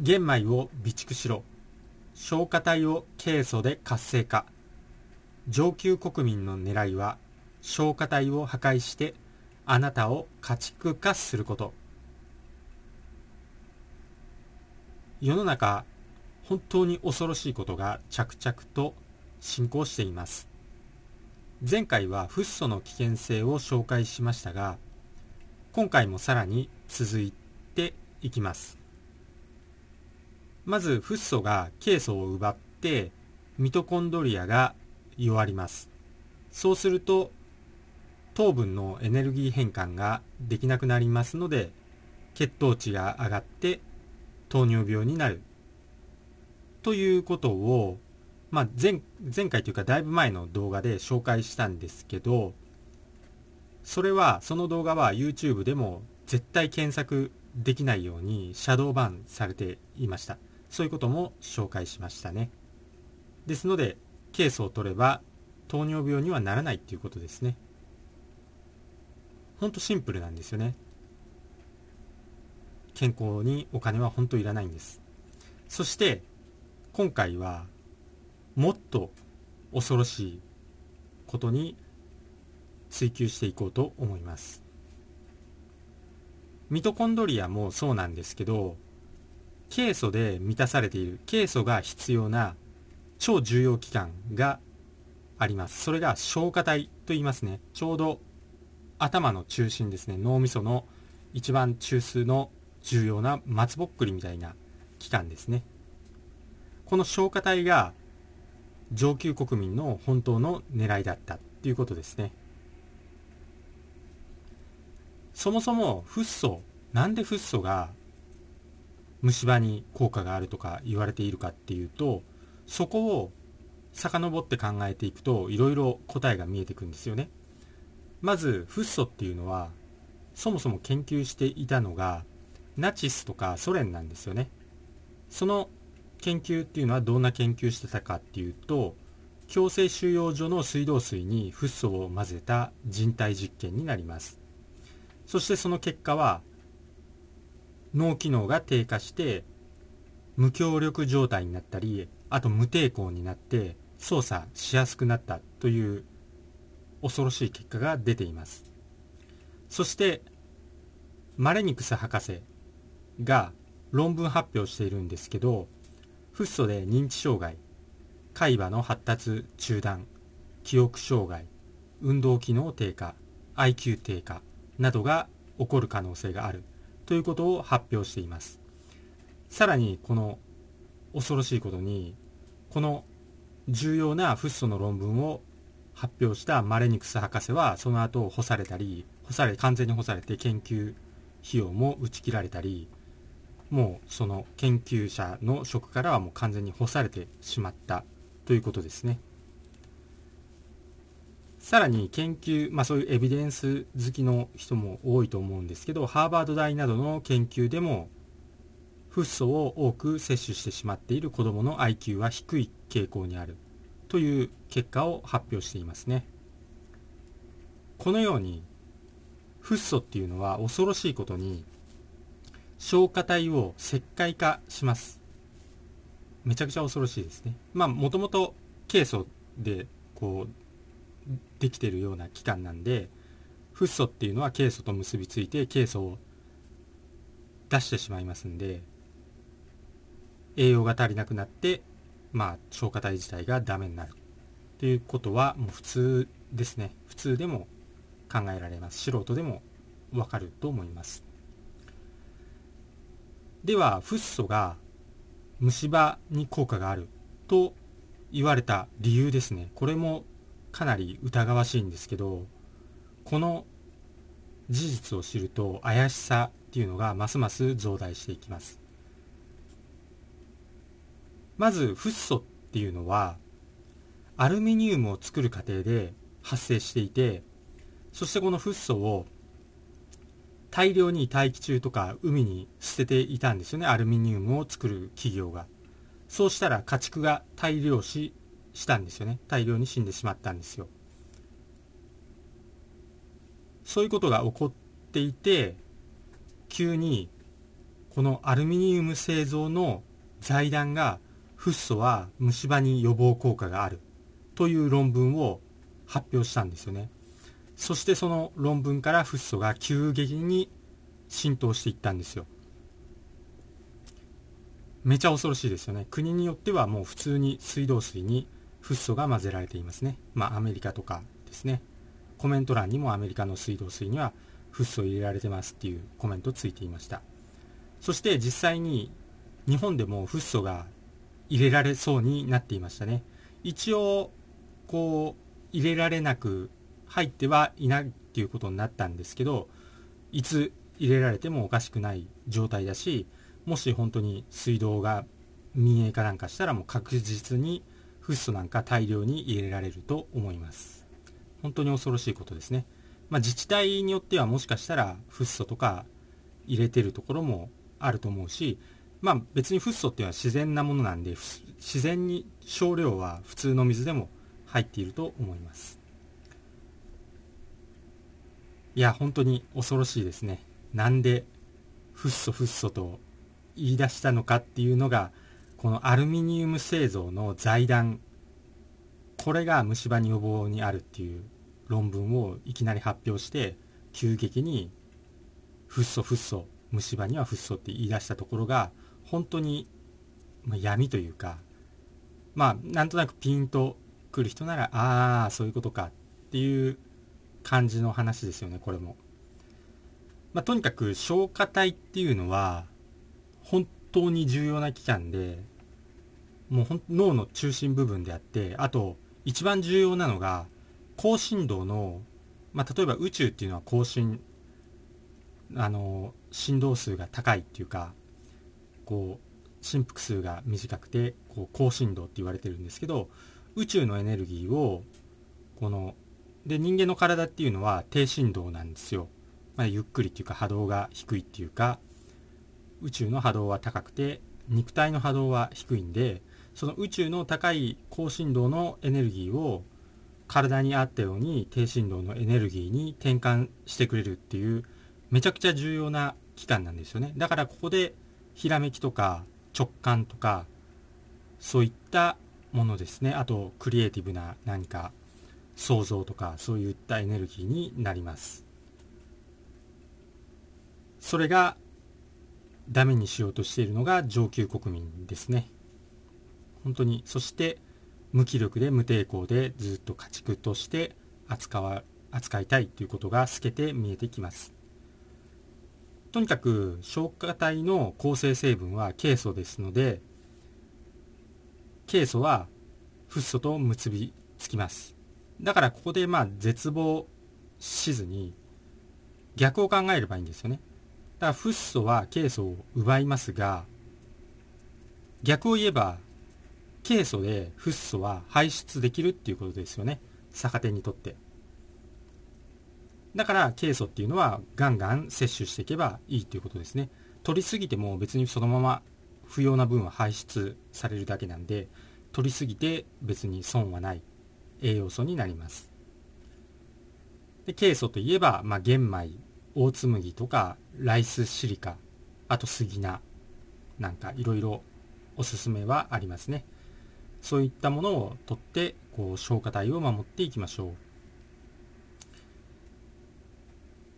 玄米を備蓄しろ。消化体をケイ素で活性化。上級国民の狙いは消化体を破壊してあなたを家畜化すること。世の中本当に恐ろしいことが着々と進行しています。前回はフッ素の危険性を紹介しましたが今回もさらに続いていきます。まずフッ素がケイ素を奪ってミトコンドリアが弱ります。そうすると糖分のエネルギー変換ができなくなりますので血糖値が上がって糖尿病になる。ということを、まあ、前前回というかだいぶ前の動画で紹介したんですけどそれはその動画は YouTube でも絶対検索できないようにシャドーバンされていました。そういうことも紹介しましたね。ですのでケースを取れば糖尿病にはならないっていうことですね。ほんとシンプルなんですよね。健康にお金は本当いらないんです。そして今回はもっと恐ろしいことに追求していこうと思います。ミトコンドリアもそうなんですけどケイ素で満たされている。ケイ素が必要な超重要器官があります。それが消化体と言いますね。ちょうど頭の中心ですね。脳みその一番中枢の重要な松ぼっくりみたいな器官ですね。この消化体が上級国民の本当の狙いだったっていうことですね。そもそもフッ素なんでフッ素が虫歯に効果があるとか言われているかっていうとそこを遡って考えていくといろいろ答えが見えてくるんですよね。まずフッ素っていうのはそもそも研究していたのがナチスとかソ連なんですよね。その研究っていうのはどんな研究してたかっていうと強制収容所の水道水にフッ素を混ぜた人体実験になります。そしてその結果は脳機能が低下して無協力状態になったりあと無抵抗になって操作しやすくなったという恐ろしい結果が出ています。そしてマレニクス博士が論文発表しているんですけどフッ素で認知障害海馬の発達中断記憶障害運動機能低下 IQ 低下などが起こる可能性がある。ということを発表していますさらにこの恐ろしいことにこの重要なフッ素の論文を発表したマレニクス博士はその後干されたり干され完全に干されて研究費用も打ち切られたりもうその研究者の職からはもう完全に干されてしまったということですね。さらに研究、まあそういうエビデンス好きの人も多いと思うんですけど、ハーバード大などの研究でも、フッ素を多く摂取してしまっている子どもの IQ は低い傾向にあるという結果を発表していますね。このように、フッ素っていうのは恐ろしいことに消化体を石灰化します。めちゃくちゃ恐ろしいですね。まあ、もともとケイ素で、こう、できてるような器官なんで、フッ素っていうのはケイ素と結びついて、ケイ素を出してしまいますんで、栄養が足りなくなって、まあ、消化体自体がダメになる。っていうことは、もう普通ですね。普通でも考えられます。素人でもわかると思います。ではフッ素が虫歯に効果があると言われた理由ですねこれもかなり疑わしいんですけどこの事実を知ると怪しさっていうのがますます増大していきます。まずフッ素っていうのはアルミニウムを作る過程で発生していてそしてこのフッ素を大量に大気中とか海に捨てていたんですよね。アルミニウムを作る企業が。そうしたら家畜が大量死したんですよね。大量に死んでしまったんですよ。そういうことが起こっていて急にこのアルミニウム製造の財団がフッ素は虫歯に予防効果があるという論文を発表したんですよね。そしてその論文からフッ素が急激に浸透していったんですよ。めちゃ恐ろしいですよね。国によってはもう普通に水道水にフッ素が混ぜられていますね。まあアメリカとかですね。コメント欄にもアメリカの水道水にはフッ素入れられてますっていうコメントついていました。そして実際に日本でもフッ素が入れられそうになっていましたね。一応こう入れられなく入ってはいないっていうことになったんですけどいつ入れられてもおかしくない状態だしもし本当に水道が民営化なんかしたらもう確実にフッ素なんか大量に入れられると思います。本当に恐ろしいことですね、まあ、自治体によってはもしかしたらフッ素とか入れてるところもあると思うしまあ別にフッ素っていうのは自然なものなんで自然に少量は普通の水でも入っていると思います。いや本当に恐ろしいですね。なんでフッ素フッ素と言い出したのかっていうのがこのアルミニウム製造の財団これが虫歯に予防にあるっていう論文をいきなり発表して急激にフッ素フッ素虫歯にはフッ素って言い出したところが本当に、闇というかまあなんとなくピンとくる人ならああそういうことかっていう感じの話ですよねこれも。まあ、とにかく消化体っていうのは本当に重要な器官でもう脳の中心部分であってあと一番重要なのが高振動の、まあ、例えば宇宙っていうのは高振あの振動数が高いっていうかこう振幅数が短くてこう高振動って言われてるんですけど宇宙のエネルギーをこので人間の体っていうのは低振動なんですよ、まあ、ゆっくりっていうか波動が低いっていうか宇宙の波動は高くて肉体の波動は低いんでその宇宙の高い高振動のエネルギーを体に合ったように低振動のエネルギーに転換してくれるっていうめちゃくちゃ重要な器官なんですよね。だからここでひらめきとか直感とかそういったものですね。あとクリエイティブな何か想像とかそういったエネルギーになります。それがダメにしようとしているのが上級国民ですね。本当にそして無気力で無抵抗でずっと家畜として扱わ扱いたいということが透けて見えてきます。とにかく消化体の構成成分はケイ素ですのでケイ素はフッ素と結びつきます。だからここでまあ絶望しずに逆を考えればいいんですよね。だからフッ素はケイ素を奪いますが逆を言えばケイ素でフッ素は排出できるっていうことですよね。逆手にとって。だからケイ素っていうのはガンガン摂取していけばいいっていうことですね。取りすぎても別にそのまま不要な分は排出されるだけなんで取りすぎて別に損はない。栄養素になります。でケイ素といえば、まあ、玄米大麦とかライスシリカあと杉菜なんかいろいろおすすめはありますね。そういったものを取ってこう消化体を守っていきましょう、ま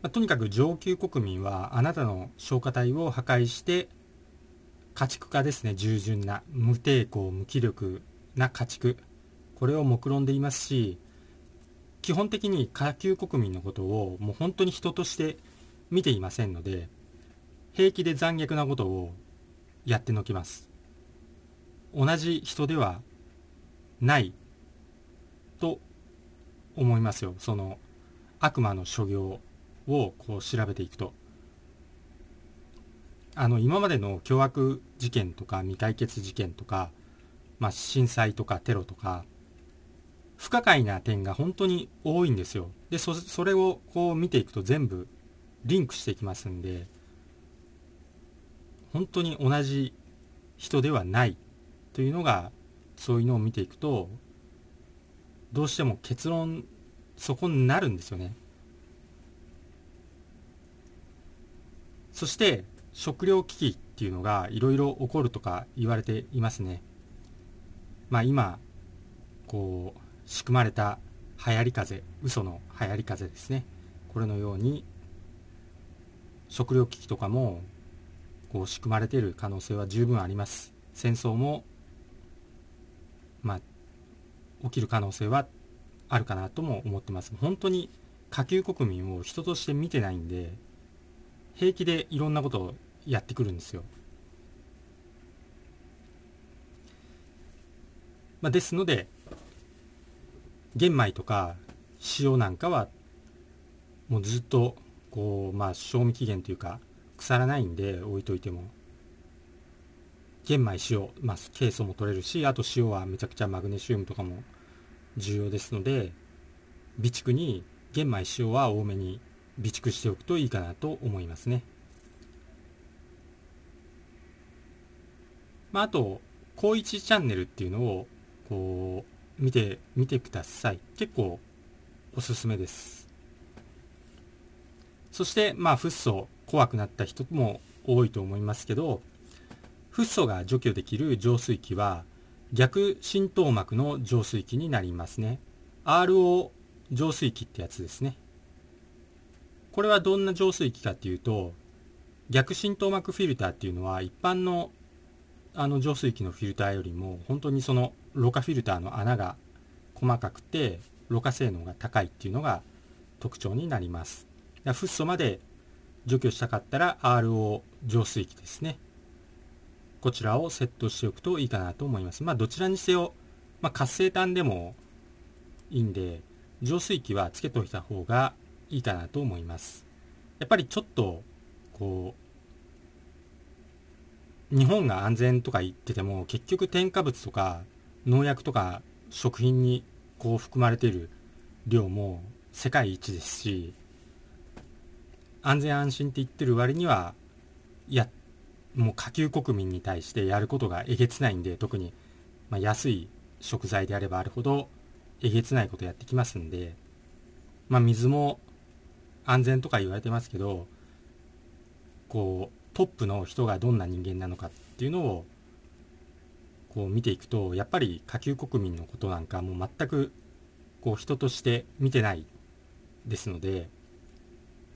あ、とにかく上級国民はあなたの消化体を破壊して家畜化ですね。従順な無抵抗無気力な家畜。これを目論んでいますし基本的に下級国民のことをもう本当に人として見ていませんので平気で残虐なことをやってのきます。同じ人ではないと思いますよ。その悪魔の所業をこう調べていくと。あの今までの凶悪事件とか未解決事件とか、まあ、震災とかテロとか不可解な点が本当に多いんですよ。でそそれをこう見ていくと全部リンクしていきますんで本当に同じ人ではないというのがそういうのを見ていくとどうしても結論そこになるんですよねそして食糧危機っていうのがいろいろ起こるとか言われていますね。まあ今、こう、仕組まれた流行り風、嘘の流行り風ですね。これのように、食糧危機とかも、こう仕組まれている可能性は十分あります。戦争も、まあ、起きる可能性はあるかなとも思ってます。本当に下級国民を人として見てないんで、平気でいろんなことをやってくるんですよ。まあ、ですので、玄米とか塩なんかはもうずっとこうまあ賞味期限というか腐らないんで置いといても玄米塩、まあ、ケイ素も取れるしあと塩はめちゃくちゃマグネシウムとかも重要ですので備蓄に玄米塩は多めに備蓄しておくといいかなと思いますね。まあ、あと、高一チャンネルっていうのを、こう、見て、見てください。結構、おすすめです。そして、まあ、フッ素、怖くなった人も多いと思いますけど、フッ素が除去できる浄水器は、逆浸透膜の浄水器になりますね。RO 浄水器ってやつですね。これはどんな浄水器かっていうと、逆浸透膜フィルターっていうのは一般のあの浄水器のフィルターよりも本当にそのろ過フィルターの穴が細かくてろ過性能が高いっていうのが特徴になります。フッ素まで除去したかったら RO 浄水器ですね。こちらをセットしておくといいかなと思います。まあどちらにせよ、まあ、活性炭でもいいんで、浄水器はつけておいた方がいいかなと思います。やっぱりちょっと、こう、日本が安全とか言ってても、結局添加物とか農薬とか食品にこう含まれている量も世界一ですし、安全安心って言ってる割には、いや、もう下級国民に対してやることがえげつないんで、特に、まあ、安い食材であればあるほど、えげつないことやってきますんで、まあ、水も安全とか言われてますけど、こう、トップの人がどんな人間なのかっていうのを、こう見ていくと、やっぱり下級国民のことなんかもう全く、こう人として見てないですので、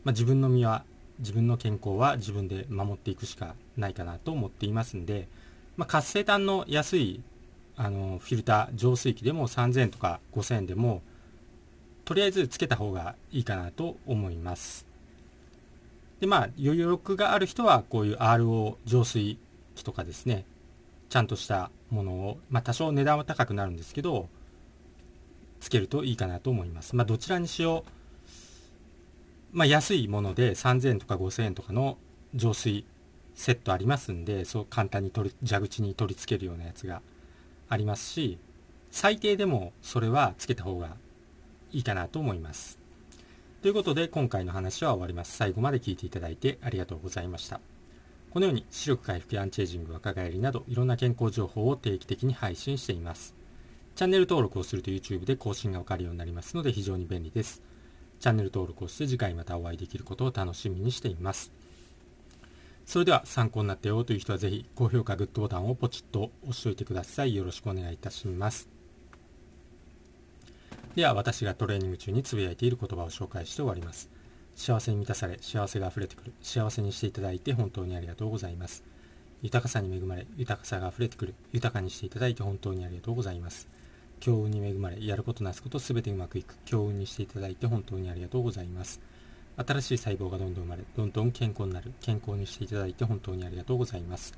まあ、自分の身は、自分の健康は自分で守っていくしかないかなと思っていますんで、まあ、活性炭の安いあのフィルター浄水器でも3000とか5000円でもとりあえずつけた方がいいかなと思います。でまあ余力がある人はこういう RO 浄水器とかですねちゃんとしたものを、まあ、多少値段は高くなるんですけどつけるといいかなと思います。まあどちらにしよう、まあ、安いもので3000円とか5000円とかの浄水セットありますんでそう簡単に取り蛇口に取り付けるようなやつがありますし、最低でもそれはつけた方がいいかなと思います。ということで今回の話は終わります。最後まで聞いていただいてありがとうございました。このように視力回復やアンチエイジング、若返りなどいろんな健康情報を定期的に配信しています。チャンネル登録をすると YouTube で更新がわかるようになりますので非常に便利です。チャンネル登録をして次回またお会いできることを楽しみにしています。それでは参考になったよという人はぜひ高評価、グッドボタンをポチッと押しておいてください。よろしくお願いいたします。では私がトレーニング中につぶやいている言葉を紹介して終わります。幸せに満たされ、幸せが溢れてくる。幸せにしていただいて本当にありがとうございます。豊かさに恵まれ、豊かさが溢れてくる。豊かにしていただいて本当にありがとうございます。強運に恵まれ、やることなすことすべてうまくいく。強運にしていただいて本当にありがとうございます。新しい細胞がどんどん生まれ、どんどん健康になる。健康にしていただいて本当にありがとうございます。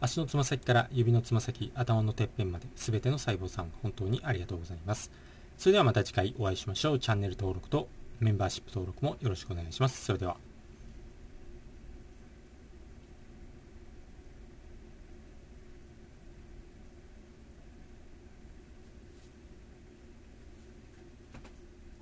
足のつま先から指のつま先、頭のてっぺんまで、すべての細胞さん、本当にありがとうございます。それではまた次回お会いしましょう。チャンネル登録とメンバーシップ登録もよろしくお願いします。それでは。